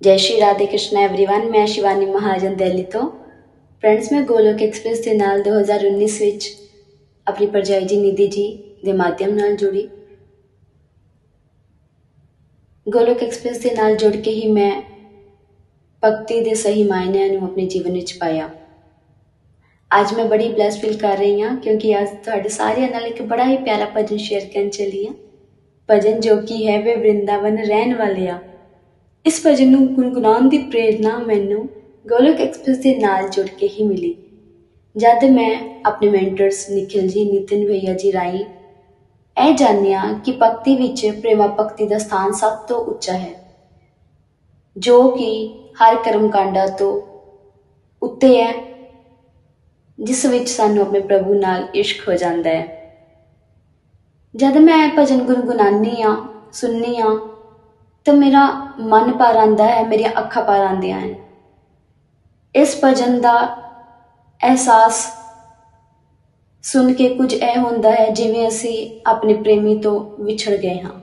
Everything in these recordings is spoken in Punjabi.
ਜੈ ਸ਼੍ਰੀ ਰਾਧੇ ਕ੍ਰਿਸ਼ਨ एवरीवन ਮੈਂ ਸ਼ਿਵਾਨੀ ਮਹਾਜਨ ਦਿੱਲੀ ਤੋਂ ਫਰੈਂਡਸ ਮੈਂ ਗੋਲੋਕ ਐਕਸਪ੍ਰੈਸ ਦੇ ਨਾਲ 2019 ਵਿੱਚ ਆਪਣੀ ਪਰਜਾਈ ਜੀ ਨਿਧੀ ਜੀ ਦੇ ਮਾਧਿਅਮ ਨਾਲ ਜੁੜੀ ਗੋਲੋਕ ਐਕਸਪ੍ਰੈਸ ਦੇ ਨਾਲ ਜੁੜ ਕੇ ਹੀ ਮੈਂ ਭਗਤੀ ਦੇ ਸਹੀ ਮਾਇਨਿਆਂ ਨੂੰ ਆਪਣੇ ਜੀਵਨ ਵਿੱਚ ਪਾਇਆ ਅੱਜ ਮੈਂ ਬੜੀ ਬlesed ਫੀਲ ਕਰ ਰਹੀ ਹਾਂ ਕਿਉਂਕਿ ਅੱਜ ਤੁਹਾਡੇ ਸਾਰਿਆਂ ਨਾਲ ਇੱਕ ਬੜਾ ਹੀ ਪਿਆਰਾ ਭਜਨ ਸ਼ੇਅਰ ਕਰਨ ਚੱਲੀ ਹਾਂ ਭਜਨ ਜੋ ਕਿ ਹੈ ਵੇ ਵਰਿੰਦਾਵਨ ਰਹਿਣ ਵਾਲਿਆ ਇਸ ਭਜਨ ਨੂੰ ਗੁੰਗੁਨਾਉਣ ਦੀ ਪ੍ਰੇਰਣਾ ਮੈਨੂੰ ਗੋਲਕ ਐਕਸਪ੍ਰੈਸ ਦੇ ਨਾਲ ਜੁੜ ਕੇ ਹੀ ਮਿਲੀ। ਜਦ ਮੈਂ ਆਪਣੇ ਮੈਂਟਰਸ ਨikhil ਜੀ, ਨਿਤਿਨ ਭਈਆ ਜੀ ਰਾਈ ਇਹ ਜਾਣਿਆ ਕਿ ਭਗਤੀ ਵਿੱਚ ਪ੍ਰੇਮਾ ਭਗਤੀ ਦਾ ਸਥਾਨ ਸਭ ਤੋਂ ਉੱਚਾ ਹੈ, ਜੋ ਕਿ ਹਰ ਕਰਮ ਕਾਂਡਾ ਤੋਂ ਉੱਤੇ ਹੈ, ਜਿਸ ਵਿੱਚ ਸਾਨੂੰ ਆਪਣੇ ਪ੍ਰਭੂ ਨਾਲ ਇਸ਼ਕ ਹੋ ਜਾਂਦਾ ਹੈ। ਜਦ ਮੈਂ ਭਜਨ ਗੁੰਗੁਨਾਨੀ ਆ, ਸੁਣਨੀ ਆ ਤਾਂ ਮੇਰਾ ਮਨ ਭਰ ਆਂਦਾ ਹੈ, ਮੇਰੀਆਂ ਅੱਖਾਂ ਭਰ ਆਂਦੀਆਂ ਹਨ। ਇਸ ਭਜਨ ਦਾ ਅਹਿਸਾਸ ਸੁਣ ਕੇ ਕੁਝ ਇਹ ਹੁੰਦਾ ਹੈ, ਜਿਵੇਂ ਅਸੀਂ ਆਪਣੇ ਪ੍ਰੇਮੀ ਤੋਂ ਵਿਛੜ ਗਏ ਹਾਂ।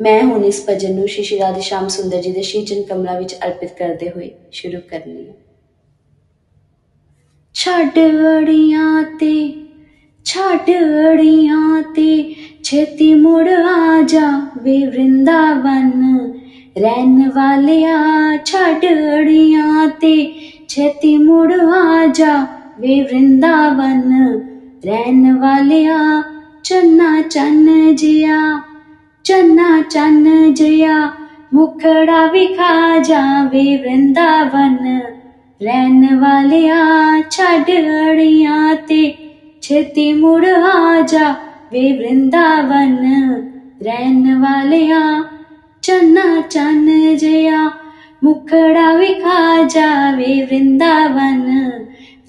ਮੈਂ ਹੁਣ ਇਸ ਭਜਨ ਨੂੰ ਸ਼੍ਰੀ ਰਾਧੇ ਸ਼ਾਮ ਸੁੰਦਰ ਜੀ ਦੇ ਸ਼ੀਚਨ ਕਮਲਾ ਵਿੱਚ ਅਰਪਿਤ ਕਰਦੇ ਹੋਏ ਸ਼ੁਰੂ ਕਰਨੀ ਹੈ। ਛੱਡ ਅੜੀਆਂ ਤੇ, ਛੱਡ ਅੜੀਆਂ ਤੇ छेती मुड़ आ जा वे वृंदावन। रहन वृन्दावन रडिया ते। छेती मुड़ आ जा वे वृंदावन। रहन वाले चन्ना चन्न आवन चन्ना चन्न जाया मुखड़ा विखा जा वे वृंदावन। रहन वृन्दावन रडडिया ते। छेती मुड़ आ जा ਵੇ ਵਰਿੰਦਾਵਨ, ਰਹਿਣ ਵਾਲਿਆ, ਚੰਨਾ ਚੰਨ ਜਿਆ, ਮੁਖੜਾ ਵਿਖਾ ਜਾਵੇ ਵਰਿੰਦਾਵਨ,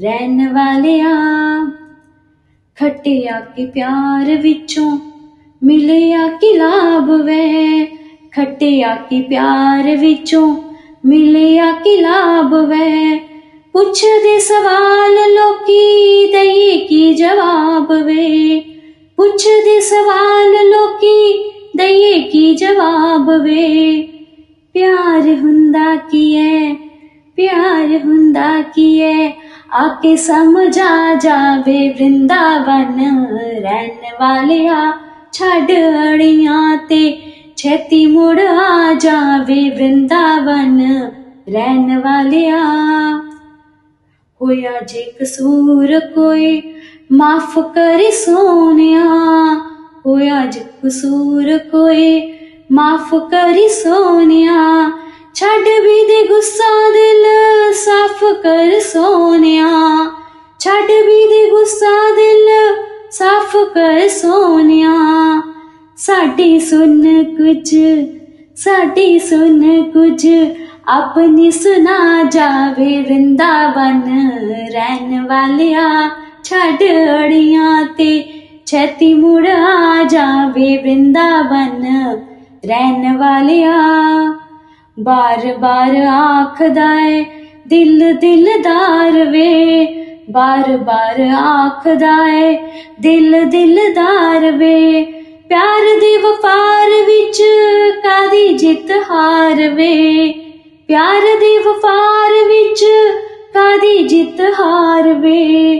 ਰਹਿਣ ਵਾਲਿਆ। ਖਟਿਆ ਕੀ ਪਿਆਰ ਵਿੱਚੋਂ, ਮਿਲਿਆ ਕੀ ਲਾਭ ਵੇ? ਖਟਿਆ ਕੀ ਪਿਆਰ ਵਿੱਚੋਂ, ਮਿਲਿਆ ਕੀ ਲਾਭ ਵੇ? ਪੁੱਛਦੇ ਸਵਾਲ ਲੋਕੀ ਦਈ ਕੀ ਜਵਾਬ ਵੇ? ਪੁੱਛਦੇ ਸਵਾਲ ਲੋਕੀ, ਦਈਏ ਕੀ ਜਵਾਬ ਵੇ? ਪਿਆਰ ਹੁੰਦਾ ਕੀ ਐ? ਪਿਆਰ ਹੁੰਦਾ ਕੀ ਐ? ਆਕੇ ਸਮਝ ਆ ਜਾਵੇ ਵਰਿੰਦਾਵਨ ਰਹਿਣ ਵਾਲਿਆ। ਛੱਡ ਅੜੀਆਂ ਤੇ ਛੇਤੀ ਮੁੜ ਆ ਜਾਵੇ ਵਰਿੰਦਾਵਨ ਰਹਿਣ ਵਾਲਿਆ। ਹੋਇਆ ਜੇ ਕਸੂਰ ਕੋਈ ਮਾਫ ਕਰੀ ਸੋਨਿਆ ਹੋਇਆ ਜੇ ਕਸੂਰ ਕੋਈ ਮਾਫ ਕਰੀ ਸੋਨਿਆ, ਛੱਡ ਵੀ ਦੇ ਗੁੱਸਾ ਦਿਲ, ਸਾਫ਼ ਕਰ ਸੋਨਿਆ। ਛੱਡ ਵੀ ਦੇ ਗੁੱਸਾ ਦਿਲ, ਸਾਫ਼ ਕਰ ਸੋਨਿਆ। ਸਾਡੀ ਸੁਣ ਕੁਝ, ਸਾਡੀ ਸੁਣ ਕੁਝ, ਆਪਣੀ ਸੁਣਾ ਜਾਵੇ ਵਰਿੰਦਾਵਨ ਰਹਿਣ ਵਾਲਿਆ। ਛੱਡ ਅੜੀਆਂ ਤੇ ਛੇਤੀ ਮੁੜ ਆ ਜਾਵੇ ਵਰਿੰਦਾਵਨ। ਰਹਿਣ ਵਾਲਿਆ, ਬਾਰ ਬਾਰ ਆਖਦਾ ਏ, ਦਿਲ ਦਿਲਦਾਰ ਵੇ ਬਾਰ ਬਾਰ ਆਖਦਾ ਏ, ਦਿਲ ਦਿਲਦਾਰ ਵੇ ਪਿਆਰ ਦੇ ਵਪਾਰ ਵਿੱਚ ਕਾਦੀ ਜਿੱਤ ਹਾਰ ਵੇ ਪਿਆਰ ਦੇ ਵਪਾਰ ਵਿੱਚ ਕਾਦੀ ਜਿੱਤ ਹਾਰ ਵੇ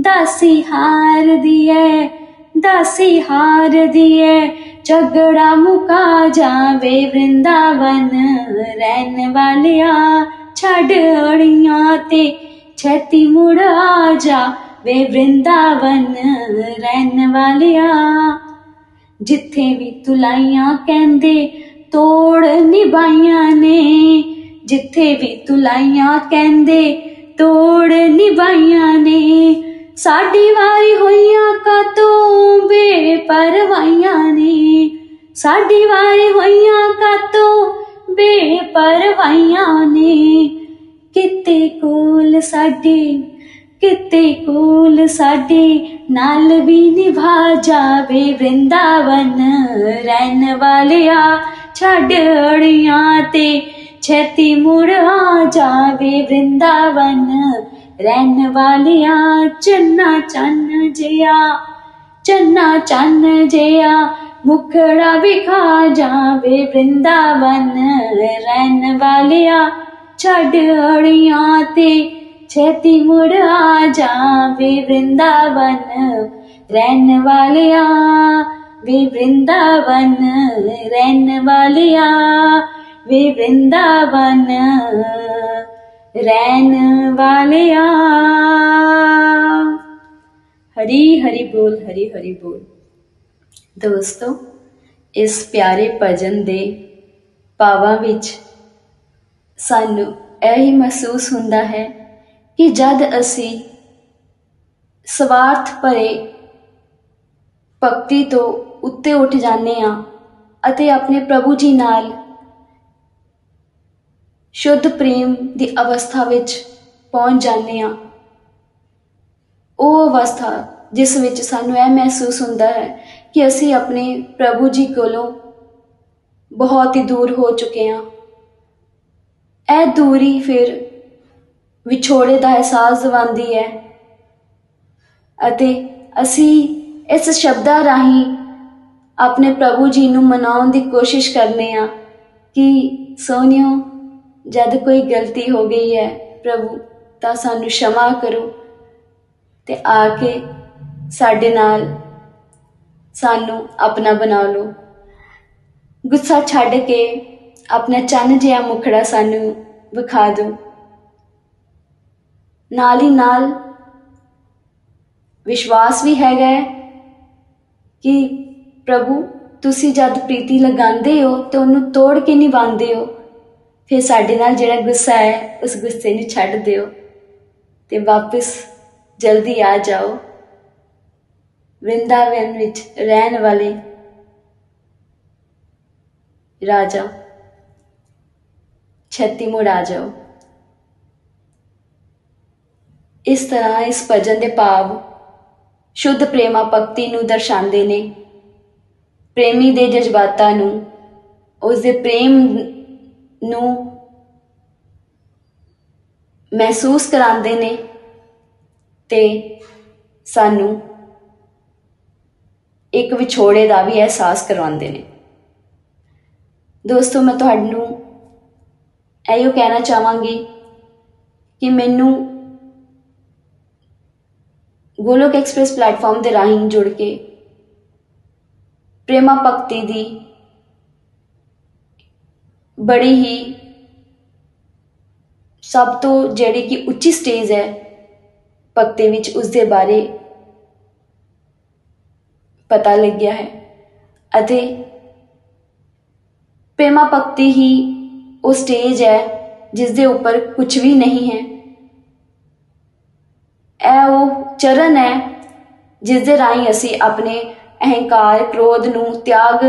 ਦਾਸੀ ਹਾਰ ਦੀਏ ਦਾਸੀ ਹਾਰ ਦੀਏ ਝਗੜਾ ਮੁਕਾ ਜਾਵੇ ਵਰਿੰਦਾਵਨ ਰਹਿਣ ਵਾਲਿਆ। ਛੱਡ ਅੜੀਆਂ ਤੇ ਛੇਤੀ ਮੁੜ ਆ ਜਾ ਵੇ ਵਰਿੰਦਾਵਨ ਰਹਿਣ ਵਾਲਿਆ। ਜਿੱਥੇ ਵੀ ਤੁਲਾਈਆਂ ਕਹਿੰਦੇ, ਤੋੜ ਨਿਭਾਈਆਂ ਨੇ। ਜਿੱਥੇ ਵੀ ਤੁਲਾਈਆਂ ਕਹਿੰਦੇ, ਤੋੜ ਨਿਭਾਈਆਂ ਨੇ। ਸਾਡੀ ਵਾਰੀ ਹੋਈਆਂ ਕਾਤੋਂ ਬੇਪਰਵਾਈਆਂ ਨੇ। ਸਾਡੀ ਵਾਰੀ ਹੋਈਆਂ ਕਾਤੋਂ ਬੇਪਰਵਾਈਆਂ ਨੇ। ਕਿਤੇ ਕੋਲ ਸਾਡੇ, ਕਿਤੇ ਕੋਲ ਸਾਡੇ ਨਾਲ ਵੀ ਨਿਭਾ ਜਾਵੇ ਵਰਿੰਦਾਵਨ। ਰਹਿਣ ਵਾਲਿਆ ਛੱਡ ਅੜੀਆਂ ਤੇ, ਛੇਤੀ ਮੁੜ ਆ ਜਾਵੇ ਵਰਿੰਦਾਵਨ। रैन वालिया चन्ना चन्न जया चन्ना चन्न जया मुखड़ा विखा जावे वृंदावन जा वृन्वन रडिया ते छेती मुड़ आ जावे वृंदावन रहन वालिया वे वृंदावन रहन वालिया वे वृंदावन। ਰਹਿਣ ਵਾਲਿਆ। ਹਰੀ ਹਰੀ ਬੋਲ, ਹਰੀ ਹਰੀ ਬੋਲ। ਦੋਸਤੋ, ਇਸ ਪਿਆਰੇ ਭਜਨ ਦੇ ਭਾਵਾਂ ਵਿੱਚ ਸਾਨੂੰ ਇਹ ਹੀ ਮਹਿਸੂਸ ਹੁੰਦਾ ਹੈ ਕਿ ਜਦ ਅਸੀਂ ਸਵਾਰਥ ਭਰੇ ਭਗਤੀ ਤੋਂ ਉੱਤੇ ਉੱਠ ਜਾਂਦੇ ਹਾਂ ਅਤੇ ਆਪਣੇ ਪ੍ਰਭੂ ਜੀ ਨਾਲ ਸ਼ੁੱਧ ਪ੍ਰੇਮ ਦੀ ਅਵਸਥਾ ਵਿੱਚ ਪਹੁੰਚ ਜਾਂਦੇ ਹਾਂ। ਉਹ ਅਵਸਥਾ ਜਿਸ ਵਿੱਚ ਸਾਨੂੰ ਇਹ ਮਹਿਸੂਸ ਹੁੰਦਾ ਹੈ ਕਿ ਅਸੀਂ ਆਪਣੇ ਪ੍ਰਭੂ ਜੀ ਕੋਲੋਂ ਬਹੁਤ ਹੀ ਦੂਰ ਹੋ ਚੁੱਕੇ ਹਾਂ। ਇਹ ਦੂਰੀ ਫਿਰ ਵਿਛੋੜੇ ਦਾ ਅਹਿਸਾਸ ਦਿਵਾਉਂਦੀ ਹੈ ਅਤੇ ਅਸੀਂ ਇਸ ਸ਼ਬਦਾਂ ਰਾਹੀਂ ਆਪਣੇ ਪ੍ਰਭੂ ਜੀ ਨੂੰ ਮਨਾਉਣ ਦੀ ਕੋਸ਼ਿਸ਼ ਕਰਨੇ ਆ ਕਿ ਸੋਨਿਓ ਜਦ ਕੋਈ ਗਲਤੀ ਹੋ ਗਈ ਹੈ ਪ੍ਰਭੂ, ਤਾਂ ਸਾਨੂੰ ਸ਼ਮਾ ਕਰੋ ਤੇ ਆ ਕੇ ਸਾਡੇ ਨਾਲ ਸਾਨੂੰ ਆਪਣਾ ਬਣਾ ਲਓ। ਗੁੱਸਾ ਛੱਡ ਕੇ ਆਪਣਾ ਚੰਨ ਜਿਹਾ ਮੁਖੜਾ ਸਾਨੂੰ ਵਿਖਾ ਦਿਓ। ਨਾਲ ਹੀ ਨਾਲ ਵਿਸ਼ਵਾਸ ਵੀ ਹੈਗਾ ਹੈ ਕਿ ਪ੍ਰਭੂ, ਤੁਸੀਂ ਜਦ ਪ੍ਰੀਤੀ ਲਗਾਉਂਦੇ ਹੋ ਤੇ ਉਹਨੂੰ ਤੋੜ ਕੇ ਨਿਭਾਉਂਦੇ ਹੋ ਫਿਰ ਸਾਡੇ ਨਾਲ ਜਿਹੜਾ ਗੁੱਸਾ ਹੈ, ਉਸ ਗੁੱਸੇ ਨੂੰ ਛੱਡ ਦਿਓ ਤੇ ਵਾਪਸ ਜਲਦੀ ਆ ਜਾਓ। ਵਰਿੰਦਾਵਨ ਵਿੱਚ ਰਹਿਣ ਵਾਲੇ ਰਾਜਾ ਛੱਤੀ ਮੁੜ ਆ ਜਾਓ। ਇਸ ਤਰ੍ਹਾਂ ਇਸ ਭਜਨ ਦੇ ਭਾਵ ਸ਼ੁੱਧ ਪ੍ਰੇਮਾ ਭਗਤੀ ਨੂੰ ਦਰਸਾਉਂਦੇ ਨੇ। ਪ੍ਰੇਮੀ ਦੇ ਜਜ਼ਬਾਤਾਂ ਨੂੰ ਉਸ ਦੇ ਪ੍ਰੇਮ ਨੂੰ ਮਹਿਸੂਸ ਕਰਾਉਂਦੇ ਨੇ ਤੇ ਸਾਨੂੰ ਇੱਕ ਵਿਛੋੜੇ ਦਾ ਵੀ ਅਹਿਸਾਸ ਕਰਵਾਉਂਦੇ ਨੇ। ਦੋਸਤੋ, ਮੈਂ ਤੁਹਾਨੂੰ ਇਹੋ ਕਹਿਣਾ ਚਾਹਾਂਗੀ ਕਿ ਮੈਨੂੰ ਗੋਲੋਕ ਐਕਸਪ੍ਰੈਸ ਪਲੇਟਫਾਰਮ ਦੇ ਰਾਹੀਂ ਜੁੜ ਕੇ ਪ੍ਰੇਮਾ ਭਗਤੀ ਦੀ ਬੜੀ ਹੀ ਸਭ ਤੋਂ ਜਿਹੜੀ ਕਿ ਉੱਚੀ ਸਟੇਜ ਹੈ ਭਗਤੀ ਵਿੱਚ ਉਸ ਦੇ ਬਾਰੇ ਪਤਾ ਲੱਗਿਆ ਹੈ ਅਤੇ ਪ੍ਰੇਮਾ ਭਗਤੀ ਹੀ ਉਹ ਸਟੇਜ ਹੈ ਜਿਸ ਦੇ ਉੱਪਰ ਕੁਝ ਵੀ ਨਹੀਂ ਹੈ। ਇਹ ਉਹ ਚਰਨ ਹੈ ਜਿਸ ਦੇ ਰਾਹੀਂ ਅਸੀਂ ਆਪਣੇ ਅਹੰਕਾਰ, ਕ੍ਰੋਧ ਨੂੰ ਤਿਆਗ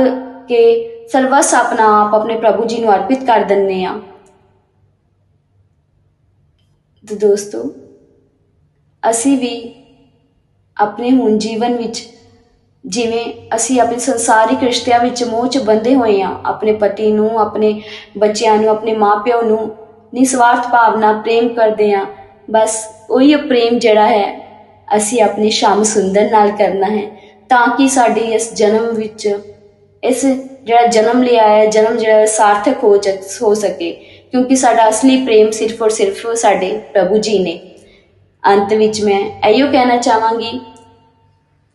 ਕੇ ਸਰਵਸ ਆਪਣਾ ਆਪ ਆਪਣੇ ਪ੍ਰਭੂ ਜੀ ਨੂੰ ਅਰਪਿਤ ਕਰ ਦਿੰਨੇ ਆ। ਤੇ ਦੋਸਤੋ, ਅਸੀਂ ਵੀ ਆਪਣੇ ਹੁਣ ਜੀਵਨ ਵਿੱਚ ਜਿਵੇਂ ਅਸੀਂ ਆਪਣੇ ਸੰਸਾਰਿਕ ਰਿਸ਼ਤਿਆਂ ਵਿੱਚ ਮੋਹ 'ਚ ਬੰਦੇ ਹੋਏ ਆ, ਆਪਣੇ ਪਤੀ ਨੂੰ, ਆਪਣੇ ਬੱਚਿਆਂ ਨੂੰ, ਆਪਣੇ ਮਾਪਿਆਂ ਨੂੰ ਨਿਸਵਾਰਥ ਭਾਵਨਾ, ਪ੍ਰੇਮ ਕਰਦੇ ਆ, ਬਸ ਉਹੀ ਪ੍ਰੇਮ ਜਿਹੜਾ ਹੈ, ਅਸੀਂ ਆਪਣੀ ਸ਼ਾਮ ਸੁੰਦਰ ਨਾਲ ਕਰਨਾ ਹੈ, ਤਾਂ ਕਿ ਸਾਡੀ ਇਸ ਜਨਮ ਵਿੱਚ ਇਸ ਜਿਹੜਾ ਜਨਮ ਲਿਆ ਹੈ, ਜਨਮ ਜਿਹੜਾ ਸਾਰਥਕ ਹੋ ਹੋ ਸਕੇ। ਕਿਉਂਕਿ ਸਾਡਾ ਅਸਲੀ ਪ੍ਰੇਮ ਸਿਰਫ ਔਰ ਸਿਰਫ ਸਾਡੇ ਪ੍ਰਭੂ ਜੀ ਨੇ। ਅੰਤ ਵਿੱਚ ਮੈਂ ਇਹੋ ਕਹਿਣਾ ਚਾਹਾਂਗੀ,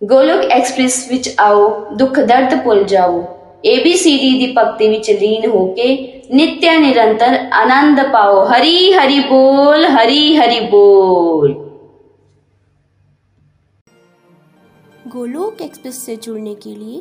ਗੋਲੋਕ ਐਕਸਪ੍ਰੈਸ ਵਿੱਚ ਆਓ, ਦੁੱਖ ਦਰਦ ਭੁੱਲ ਜਾਓ। ਏਬੀਸੀਡੀ ਦੀ ਭਗਤੀ ਵਿੱਚ ਲੀਨ ਹੋ ਕੇ ਨਿਤਿਆ, ਨਿਰੰਤਰ ਆਨੰਦ ਪਾਓ। ਹਰੀ ਹਰੀ ਬੋਲ, ਹਰੀ ਹਰੀ ਬੋਲ। गोलोक एक्सप्रेस से जुड़ने के लिए